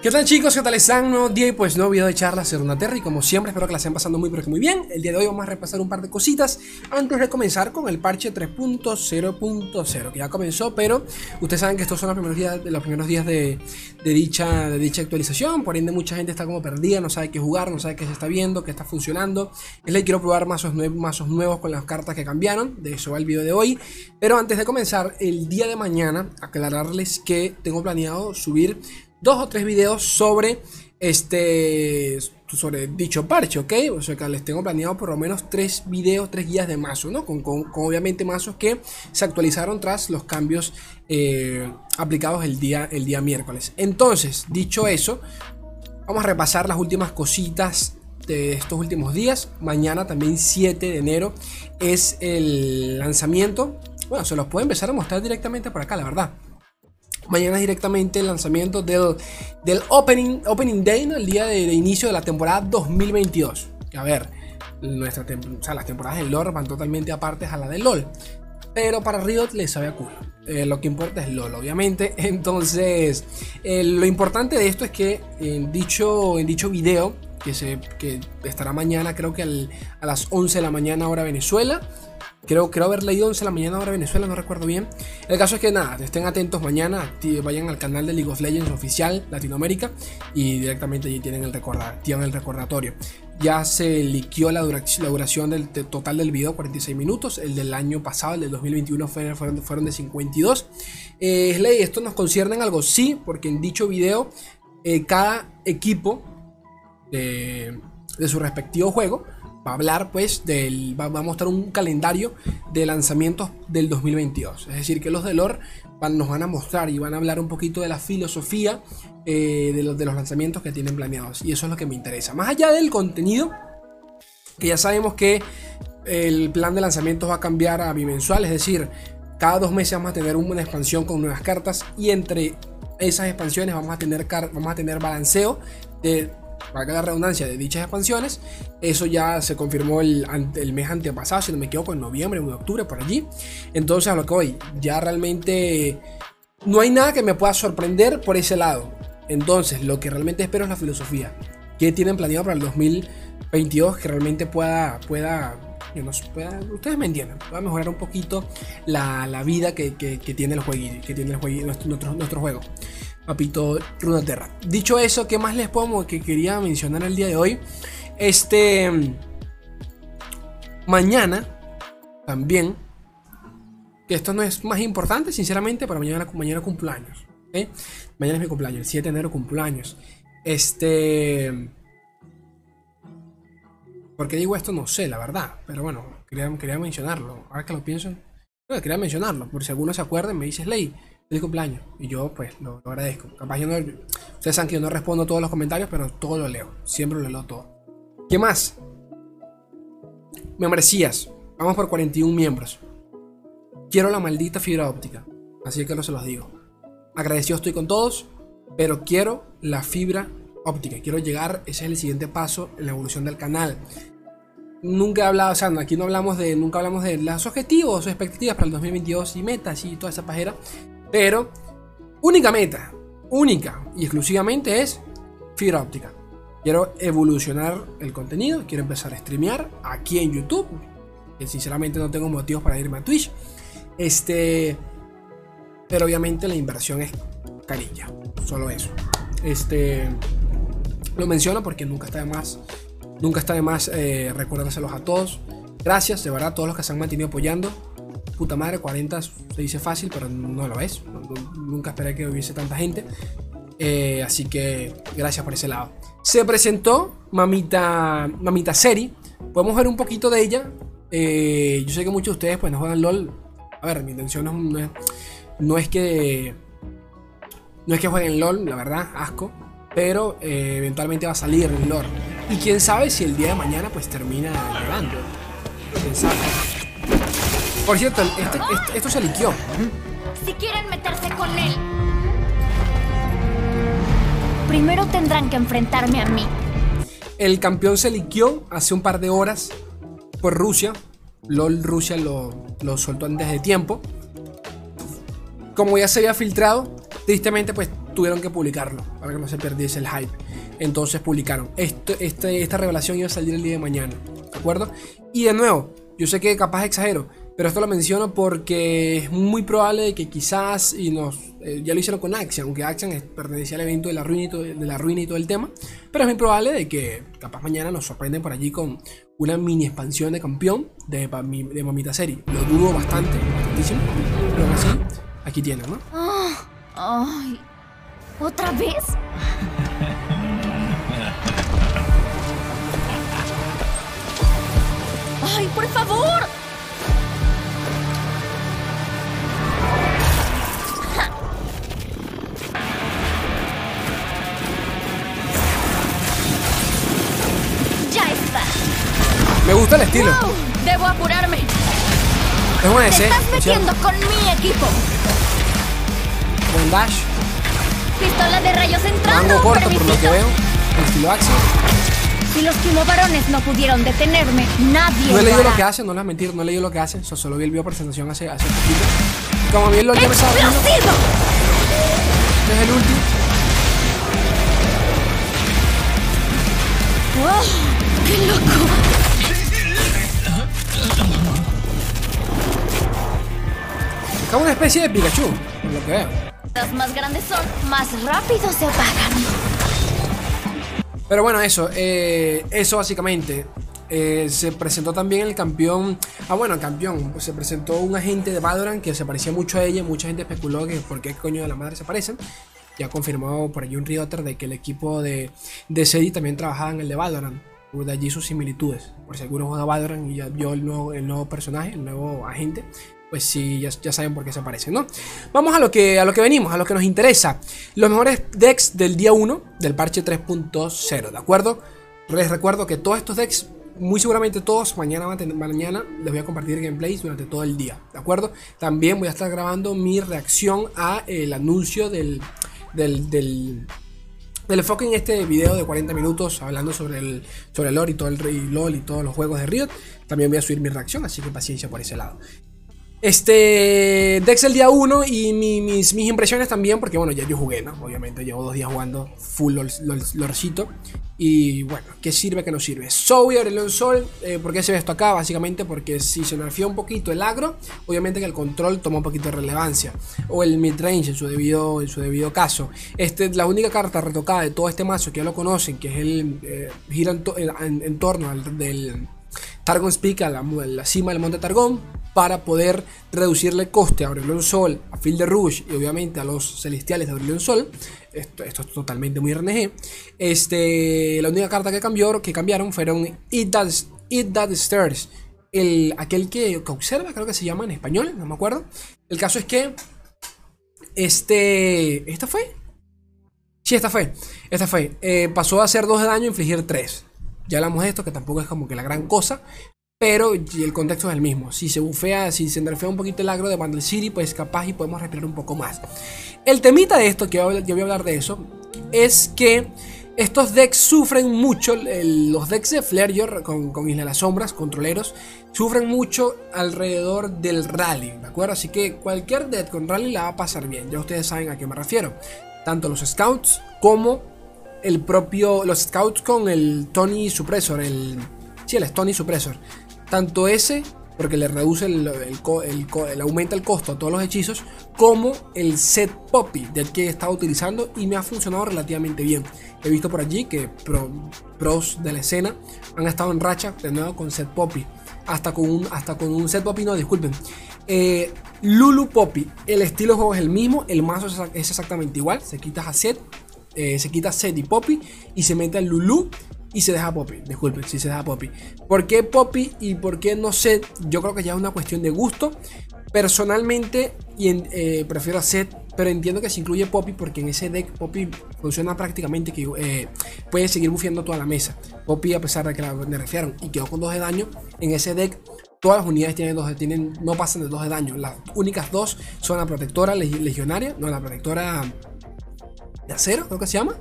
¿Qué tal chicos? ¿Qué tal están? Nuevo día y pues nuevo video de charlas de Runaterra y como siempre espero que la estén pasando muy pero que muy bien. El día de hoy vamos a repasar un par de cositas antes de comenzar con el parche 3.0.0 que ya comenzó, pero ustedes saben que estos son los primeros días, los primeros días de, dicha, de dicha actualización, por ende mucha gente está como perdida, no sabe qué jugar, no sabe qué se está viendo, qué está funcionando. Es le quiero probar mazos, mazos nuevos con las cartas que cambiaron, de eso va el video de hoy. Pero antes de comenzar, el día de mañana, aclararles que tengo planeado subir dos o tres videos sobre este sobre dicho parche, ¿ok? O sea que les tengo planeado por lo menos tres videos, tres guías de mazo, ¿no? Con, obviamente mazos que se actualizaron tras los cambios eh, aplicados el día, el día miércoles. Entonces, dicho eso, vamos a repasar las últimas cositas de estos últimos días. Mañana también 7 de enero es el lanzamiento. Bueno, se los puedo empezar a mostrar directamente por acá, la verdad. Mañana directamente el lanzamiento del, del opening, opening Day, el día de, inicio de la temporada 2022. A ver, las temporadas del LOL van totalmente apartes a la del LOL. Pero para Riot le sabe a culo. Eh, lo que importa es LOL, obviamente. Entonces, eh, lo importante de esto es que en dicho, en dicho video, que, se, que estará mañana, creo que a las 11 de la mañana, hora Venezuela Creo, creo haber leído 11 de la mañana ahora Venezuela, no recuerdo bien. El caso es que nada, estén atentos mañana, vayan al canal de League of Legends oficial Latinoamérica y directamente allí tienen el, tienen el recordatorio. Ya se liquió la, duración, del total del video, 46 minutos. El del año pasado, el del 2021, fueron, fueron de 52. Eh, Slay, ¿esto nos concierne en algo? Sí, porque en dicho video, eh, cada equipo de su respectivo juego va a hablar pues del, va, a mostrar un calendario de lanzamientos del 2022. Es decir, que los de lore van, nos van a mostrar y van a hablar un poquito de la filosofía eh, de, los, de los lanzamientos que tienen planeados. Y eso es lo que me interesa. Más allá del contenido, que ya sabemos que el plan de lanzamientos va a cambiar a bimensual, es decir, cada dos meses vamos a tener una expansión con nuevas cartas y entre esas expansiones vamos a tener, vamos a tener balanceo de para la redundancia, de dichas expansiones. Eso ya se confirmó el, el mes antepasado, si no me equivoco, en noviembre o octubre, por allí. Entonces, a lo que voy, ya realmente no hay nada que me pueda sorprender por ese lado. Entonces, lo que realmente espero es la filosofía. que tienen planeado para el 2022 que realmente pueda, pueda, ustedes me entienden, pueda mejorar un poquito la, la vida que, que, tiene el juego, que tiene el juego, nuestro, nuestro juego papito Runaterra. Dicho eso, ¿qué más les pongo que quería mencionar el día de hoy? Este. Mañana también. Que esto no es más importante, sinceramente, pero mañana, mañana cumpleaños. Mañana es mi cumpleaños, el 7 de enero cumpleaños. Este. ¿Por qué digo esto? No sé, la verdad. Pero bueno, quería, quería mencionarlo. Ahora que lo pienso, quería mencionarlo. Por si alguno se acuerda, me dices, Ley, feliz cumpleaños. Y yo, pues, lo, agradezco. Capaz yo no. Ustedes saben que yo no respondo todos los comentarios, pero todo lo leo. Siempre lo leo todo. ¿Qué más? Membresías. Vamos por 41 miembros. Quiero la maldita fibra óptica. Así que no se los digo. Agradecido estoy con todos, pero quiero la fibra óptica. Quiero llegar, ese es el siguiente paso en la evolución del canal. Nunca he hablado, o sea, aquí no hablamos de, nunca hablamos de los objetivos o expectativas para el 2022 y metas y toda esa pajera. Pero, única meta, única y exclusivamente es fibra óptica. Quiero evolucionar el contenido, quiero empezar a streamear aquí en YouTube, que sinceramente no tengo motivos para irme a Twitch. Este, pero obviamente la inversión es carilla, solo eso. Este, lo menciono porque nunca está de más, nunca está de más eh, recordárselos a todos. Gracias de verdad a todos los que se han mantenido apoyando puta madre, 40 se dice fácil, pero no lo es. Nunca esperé que hubiese tanta gente. Eh, así que gracias por ese lado. Se presentó Mamita, Mamita Seri. Podemos ver un poquito de ella. Eh, yo sé que muchos de ustedes pues no juegan LOL. A ver, mi intención no es, no es, que no es que jueguen LOL, la verdad, asco. Pero eh, eventualmente va a salir el LOL. Y quién sabe si el día de mañana pues termina llegando. Quién sabe. Por cierto, este, este, esto se liquió. Si quieren meterse con él, primero tendrán que enfrentarme a mí. El campeón se liquió hace un par de horas por Rusia. LOL Rusia lo, soltó antes de tiempo. Como ya se había filtrado, tristemente pues tuvieron que publicarlo para que no se perdiese el hype. Entonces publicaron. Esto, este, esta revelación iba a salir el día de mañana. ¿De acuerdo? Y de nuevo, yo sé que capaz exagero, pero esto lo menciono porque es muy probable que quizás, y nos, eh, ya lo hicieron con Action, aunque Action pertenecía al evento de la, ruina y todo, de la ruina y todo el tema, pero es muy probable de que capaz mañana nos sorprenden por allí con una mini expansión de campeón de, de Mamita Serie. Lo dudo bastante, bastantísimo, pero aún así, aquí tienen, ¿no? ay, ¿Otra vez? ¡Ay, por favor! Me gusta el estilo. debo apurarme. Es un Te estás metiendo con mi equipo. Buen dash. Pistola de rayos entrando. Mango corto por lo que veo. El estilo Axel. Si los varones no pudieron detenerme, nadie. No he leído lo, que hacen, no les mentir, no he leído lo que hacen. solo vi el video presentación hace, hace poquito. Como bien lo me estaba Este es el último. ¡Oh! ¡Qué loco! Como una especie de Pikachu, lo que veo. Los más grandes son, más rápido se apagan. Pero bueno, eso, eh, eso básicamente. Eh, se presentó también el campeón. Ah, bueno, el campeón. Pues se presentó un agente de Valorant que se parecía mucho a ella. Mucha gente especuló que por qué coño de la madre se parecen. Ya confirmó por allí un Rioter de que el equipo de, de también trabajaba en el de Valorant. De allí sus similitudes. Por si alguno juega Valorant y ya vio el nuevo, el nuevo personaje, el nuevo agente, pues sí, ya, saben por qué se aparecen, ¿no? Vamos a lo, que, a lo que venimos, a lo que nos interesa. Los mejores decks del día 1 del parche 3.0, ¿de acuerdo? Les recuerdo que todos estos decks, muy seguramente todos, mañana, mañana les voy a compartir gameplays durante todo el día, ¿de acuerdo? También voy a estar grabando mi reacción a el anuncio del, del, del enfoque en este video de 40 minutos hablando sobre el, sobre el lore y todo el y LOL y todos los juegos de Riot. También voy a subir mi reacción, así que paciencia por ese lado. Este, Dex el día 1 y mis, mis impresiones también, porque bueno, ya yo jugué, ¿no? Obviamente llevo dos días jugando full lorcito. Y bueno, ¿qué sirve, qué no sirve? Zoe, el Sol, eh, ¿por qué se ve esto acá? Básicamente porque si se nerfeó un poquito el agro, obviamente que el control toma un poquito de relevancia. O el midrange en su debido, en su debido caso. Este, la única carta retocada de todo este mazo que ya lo conocen, que es el eh, gira en, torno al del Targon Speak, a la, la cima del monte Targon para poder reducirle coste a Aurelion Sol, a Field de Rouge y obviamente a los celestiales de Aurelion Sol. Esto, es totalmente muy RNG. Este, la única carta que, cambió, que cambiaron fueron It That, It That Stairs. El, aquel que, observa, creo que se llama en español, no me acuerdo. El caso es que. Este. ¿Esta fue? Sí, esta fue. Esta fue. Eh, pasó a hacer 2 de daño e infligir 3. Ya hablamos de esto, que tampoco es como que la gran cosa. Pero el contexto es el mismo. Si se bufea, si se nerfea un poquito el agro de Bundle City, pues capaz y podemos respirar un poco más. El temita de esto, que yo voy a hablar de eso, es que estos decks sufren mucho, los decks de Flare con, con Isla de las Sombras, controleros, sufren mucho alrededor del rally, ¿de acuerdo? Así que cualquier deck con rally la va a pasar bien, ya ustedes saben a qué me refiero. Tanto los scouts como el propio, los scouts con el Tony Suppressor, el, sí, el Tony Suppressor tanto ese, porque le reduce el, el, aumenta el costo a todos los hechizos, como el set Poppy del que he estado utilizando y me ha funcionado relativamente bien. He visto por allí que pros de la escena han estado en racha de nuevo con set Poppy. Hasta con un, hasta con un set Poppy, no, disculpen. Eh, Lulu Poppy, el estilo de juego es el mismo, el mazo es exactamente igual. Se quita a set, eh, se quita set y Poppy y se mete al Lulu y se deja Poppy. Disculpen, si se deja Poppy. ¿Por qué Poppy y por qué no Set? Yo creo que ya es una cuestión de gusto. Personalmente y eh, prefiero a Set, pero entiendo que se incluye Poppy porque en ese deck Poppy funciona prácticamente que eh, puede seguir bufeando toda la mesa. Poppy, a pesar de que la nerfearon y quedó con 2 de daño, en ese deck todas las unidades tienen dos, tienen, no pasan de 2 de daño. Las únicas dos son la protectora legionaria, no la protectora de acero, creo que se llama,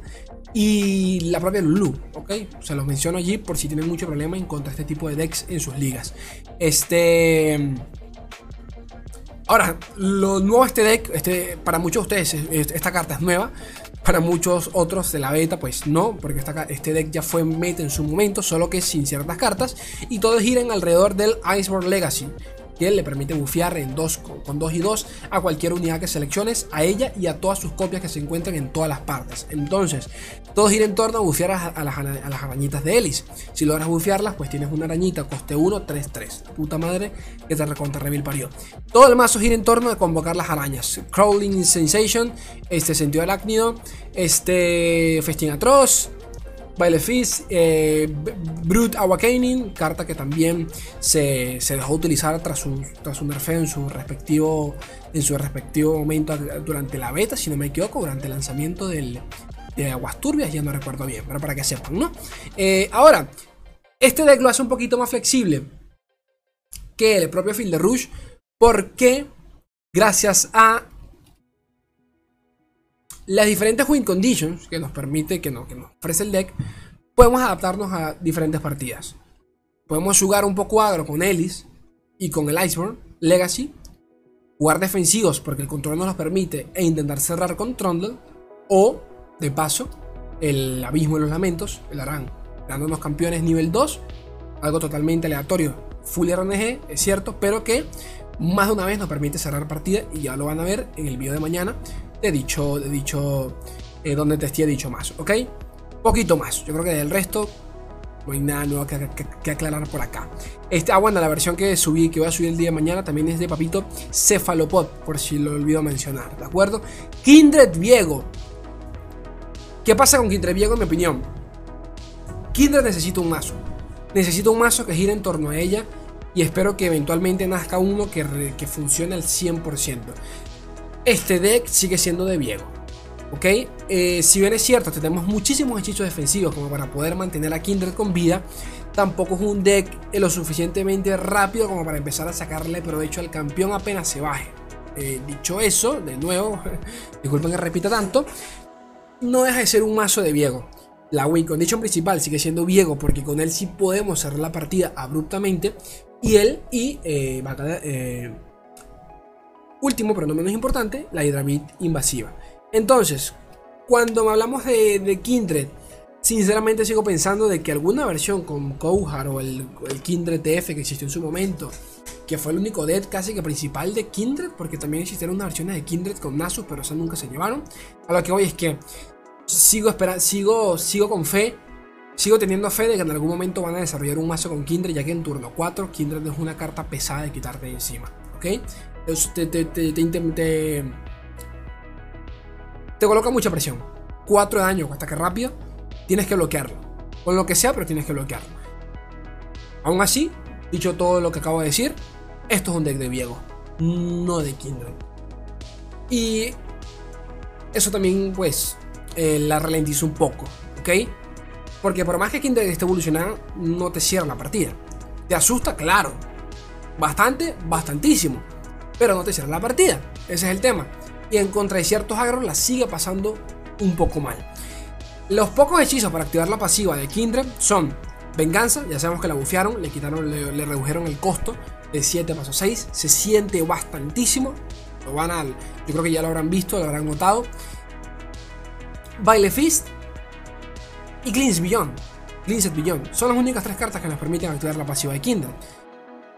y la propia Lulu, ¿ok? Se los menciono allí por si tienen mucho problema en contra este tipo de decks en sus ligas. Este. Ahora, lo nuevo este deck, este, para muchos de ustedes, esta carta es nueva. Para muchos otros de la beta, pues no, porque esta, este deck ya fue meta en su momento, solo que sin ciertas cartas. Y todos giran alrededor del Iceborne Legacy, que le permite bufear en dos, con 2 y 2 a cualquier unidad que selecciones, a ella y a todas sus copias que se encuentran en todas las partes. Entonces, todo gira en torno a bufear a, las, arañitas de Ellis. Si logras bufearlas, pues tienes una arañita, coste 1, 3, 3. Puta madre que te recontra revil parió. Todo el mazo gira en torno a convocar las arañas. Crawling Sensation, este sentido arácnido, este festín atroz, Baile Fizz, eh, Brute Awakening, carta que también se, dejó utilizar tras un, tras un nerfeo en su, respectivo, en su respectivo momento durante la beta, si no me equivoco, durante el lanzamiento del, de Aguas Turbias, ya no recuerdo bien, pero para que sepan, ¿no? Eh, ahora, este deck lo hace un poquito más flexible que el propio Field de Rush, porque gracias a las diferentes win conditions que nos permite, que, no, que nos ofrece el deck, podemos adaptarnos a diferentes partidas. Podemos jugar un poco agro con Ellis y con el Iceborne Legacy, jugar defensivos porque el control nos lo permite e intentar cerrar con Trundle, o de paso, el Abismo de los Lamentos, el Aran, dándonos campeones nivel 2, algo totalmente aleatorio, full RNG, es cierto, pero que más de una vez nos permite cerrar partida y ya lo van a ver en el video de mañana de dicho, de dicho eh, donde te he dicho más, ¿ok? Poquito más, yo creo que del resto no hay nada nuevo que, aclarar por acá. Este, ah, bueno, la versión que subí, que voy a subir el día de mañana, también es de Papito Cephalopod, por si lo olvido mencionar, ¿de acuerdo? Kindred Viego. ¿Qué pasa con Kindred Viego, en mi opinión? Kindred necesita un mazo. Necesita un mazo que gire en torno a ella y espero que eventualmente nazca uno que, que funcione al 100% este deck sigue siendo de Viego. ¿Ok? Eh, si bien es cierto, tenemos muchísimos hechizos defensivos como para poder mantener a Kindred con vida, tampoco es un deck lo suficientemente rápido como para empezar a sacarle provecho al campeón apenas se baje. Eh, dicho eso, de nuevo, disculpen que repita tanto, no deja de ser un mazo de Viego. La win condition principal sigue siendo Viego porque con él sí podemos cerrar la partida abruptamente. Y él y eh, eh Último, pero no menos importante, la Hydramid invasiva. Entonces, cuando hablamos de, Kindred, sinceramente sigo pensando de que alguna versión con Kouhar o el, Kindred TF que existió en su momento, que fue el único dead casi que principal de Kindred, porque también existieron unas versiones de Kindred con Nasus, pero esas nunca se llevaron. A lo que voy es que sigo esperando, sigo, sigo con fe, sigo teniendo fe de que en algún momento van a desarrollar un mazo con Kindred, ya que en turno 4 Kindred es una carta pesada de quitarte encima, ¿ok? Te, te, coloca mucha presión. 4 de daño, hasta que rápido, tienes que bloquearlo. Con lo que sea, pero tienes que bloquearlo. Aún así, dicho todo lo que acabo de decir, esto es un deck de Viego, no de Kindred. Y eso también, pues, eh, la ralentiza un poco, ¿ok? Porque por más que Kindred esté evolucionando, no te cierra la partida. ¿Te asusta? Claro. Bastante, bastantísimo pero no te cierra la partida. Ese es el tema. Y en contra de ciertos agros la sigue pasando un poco mal. Los pocos hechizos para activar la pasiva de Kindred son Venganza, ya sabemos que la bufearon, le quitaron, le, redujeron el costo de 7 pasos 6, se siente bastantísimo. Lo van a, yo creo que ya lo habrán visto, lo habrán notado. Baile Fist y Cleanse Beyond. Cleanse Beyond. Son las únicas tres cartas que nos permiten activar la pasiva de Kindred.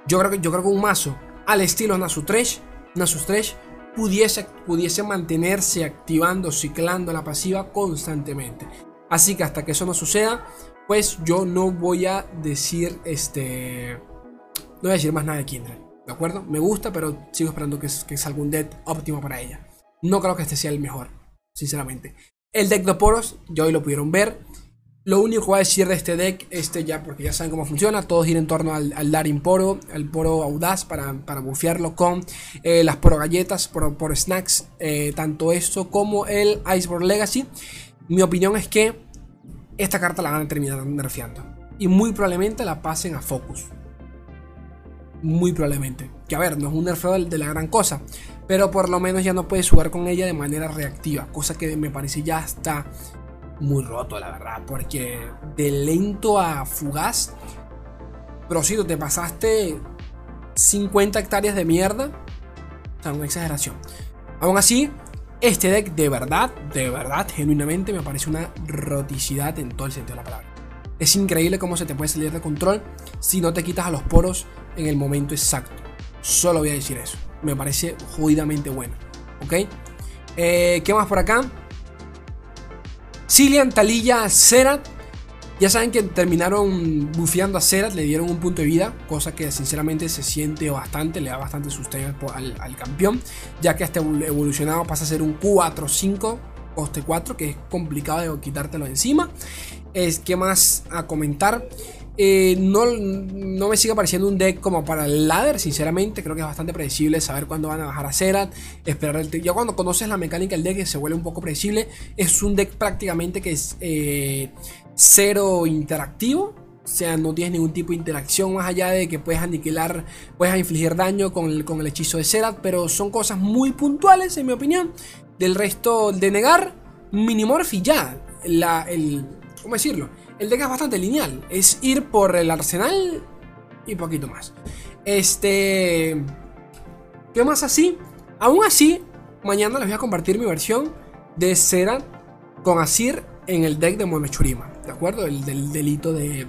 Yo creo que, yo creo que un mazo al estilo Nasus Trash, Nasus Trash pudiese, pudiese mantenerse activando, ciclando la pasiva constantemente. Así que hasta que eso no suceda, pues yo no voy a decir este. No voy a decir más nada de Kindred. ¿De acuerdo? Me gusta, pero sigo esperando que, que salga un deck óptimo para ella. No creo que este sea el mejor, sinceramente. El deck de Poros, ya hoy lo pudieron ver. Lo único que voy a decir de este deck, este ya, porque ya saben cómo funciona, todo gira en torno al, al Daring Poro, al Poro Audaz para, para bufearlo con eh, las Poro Galletas, por, por Snacks, eh, tanto esto como el Iceborne Legacy. Mi opinión es que esta carta la van a terminar nerfeando y muy probablemente la pasen a Focus. Muy probablemente. Que a ver, no es un nerfeo de la gran cosa, pero por lo menos ya no puedes jugar con ella de manera reactiva, cosa que me parece ya está muy roto, la verdad, porque de lento a fugaz, si te pasaste 50 hectáreas de mierda O una exageración. Aún así, este deck de verdad, de verdad, genuinamente me parece una roticidad en todo el sentido de la palabra. Es increíble cómo se te puede salir de control si no te quitas a los poros en el momento exacto. Solo voy a decir eso. Me parece jodidamente bueno. ¿Ok? Eh, ¿Qué más por acá? Cillian, Talilla, Zerat. Ya saben que terminaron bufeando a Zerat, le dieron un punto de vida, cosa que sinceramente se siente bastante, le da bastante sustento al, campeón, ya que hasta evolucionado pasa a ser un 4-5, coste 4, que es complicado de quitártelo encima. Es que más a comentar. Eh, no, no, me sigue pareciendo un deck como para el ladder, sinceramente. Creo que es bastante predecible saber cuándo van a bajar a Zerat. Esperar el Ya cuando conoces la mecánica del deck se vuelve un poco predecible. Es un deck prácticamente que es eh, cero interactivo. O sea, no tienes ningún tipo de interacción más allá de que puedes aniquilar, puedes infligir daño con el, con el hechizo de Zerat. Pero son cosas muy puntuales, en mi opinión. Del resto, de negar, Minimorph y ya. La, el, ¿Cómo decirlo? el deck es bastante lineal. Es ir por el arsenal y poquito más. Este. ¿Qué más así? Aún así, mañana les voy a compartir mi versión de Cera con Asir en el deck de Momechurima. ¿De acuerdo? El del delito de,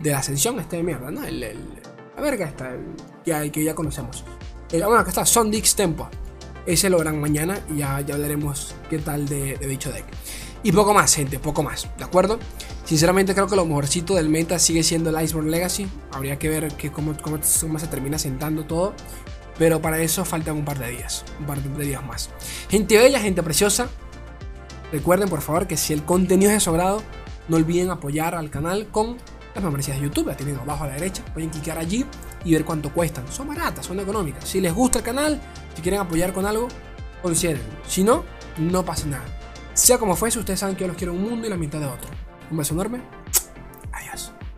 de la ascensión, este de mierda, ¿no? El, la verga está, el, que, ya conocemos. El, bueno, acá está Sondix Tempo. Ese lo verán mañana y ya, ya hablaremos qué tal de dicho deck. Y poco más, gente, poco más, ¿de acuerdo? Sinceramente creo que lo mejorcito del meta sigue siendo el Iceborne Legacy. Habría que ver que cómo, cómo, se termina sentando todo. Pero para eso faltan un par de días. Un par de días más. Gente bella, gente preciosa. Recuerden por favor que si el contenido es de su agrado, no olviden apoyar al canal con las membresías de YouTube. Las tienen abajo a la derecha. Pueden clicar allí y ver cuánto cuestan. Son baratas, son económicas. Si les gusta el canal, si quieren apoyar con algo, consideren. Si no, no pasa nada. Sea como fuese, ustedes saben que yo los quiero un mundo y la mitad de otro. Un beso enorme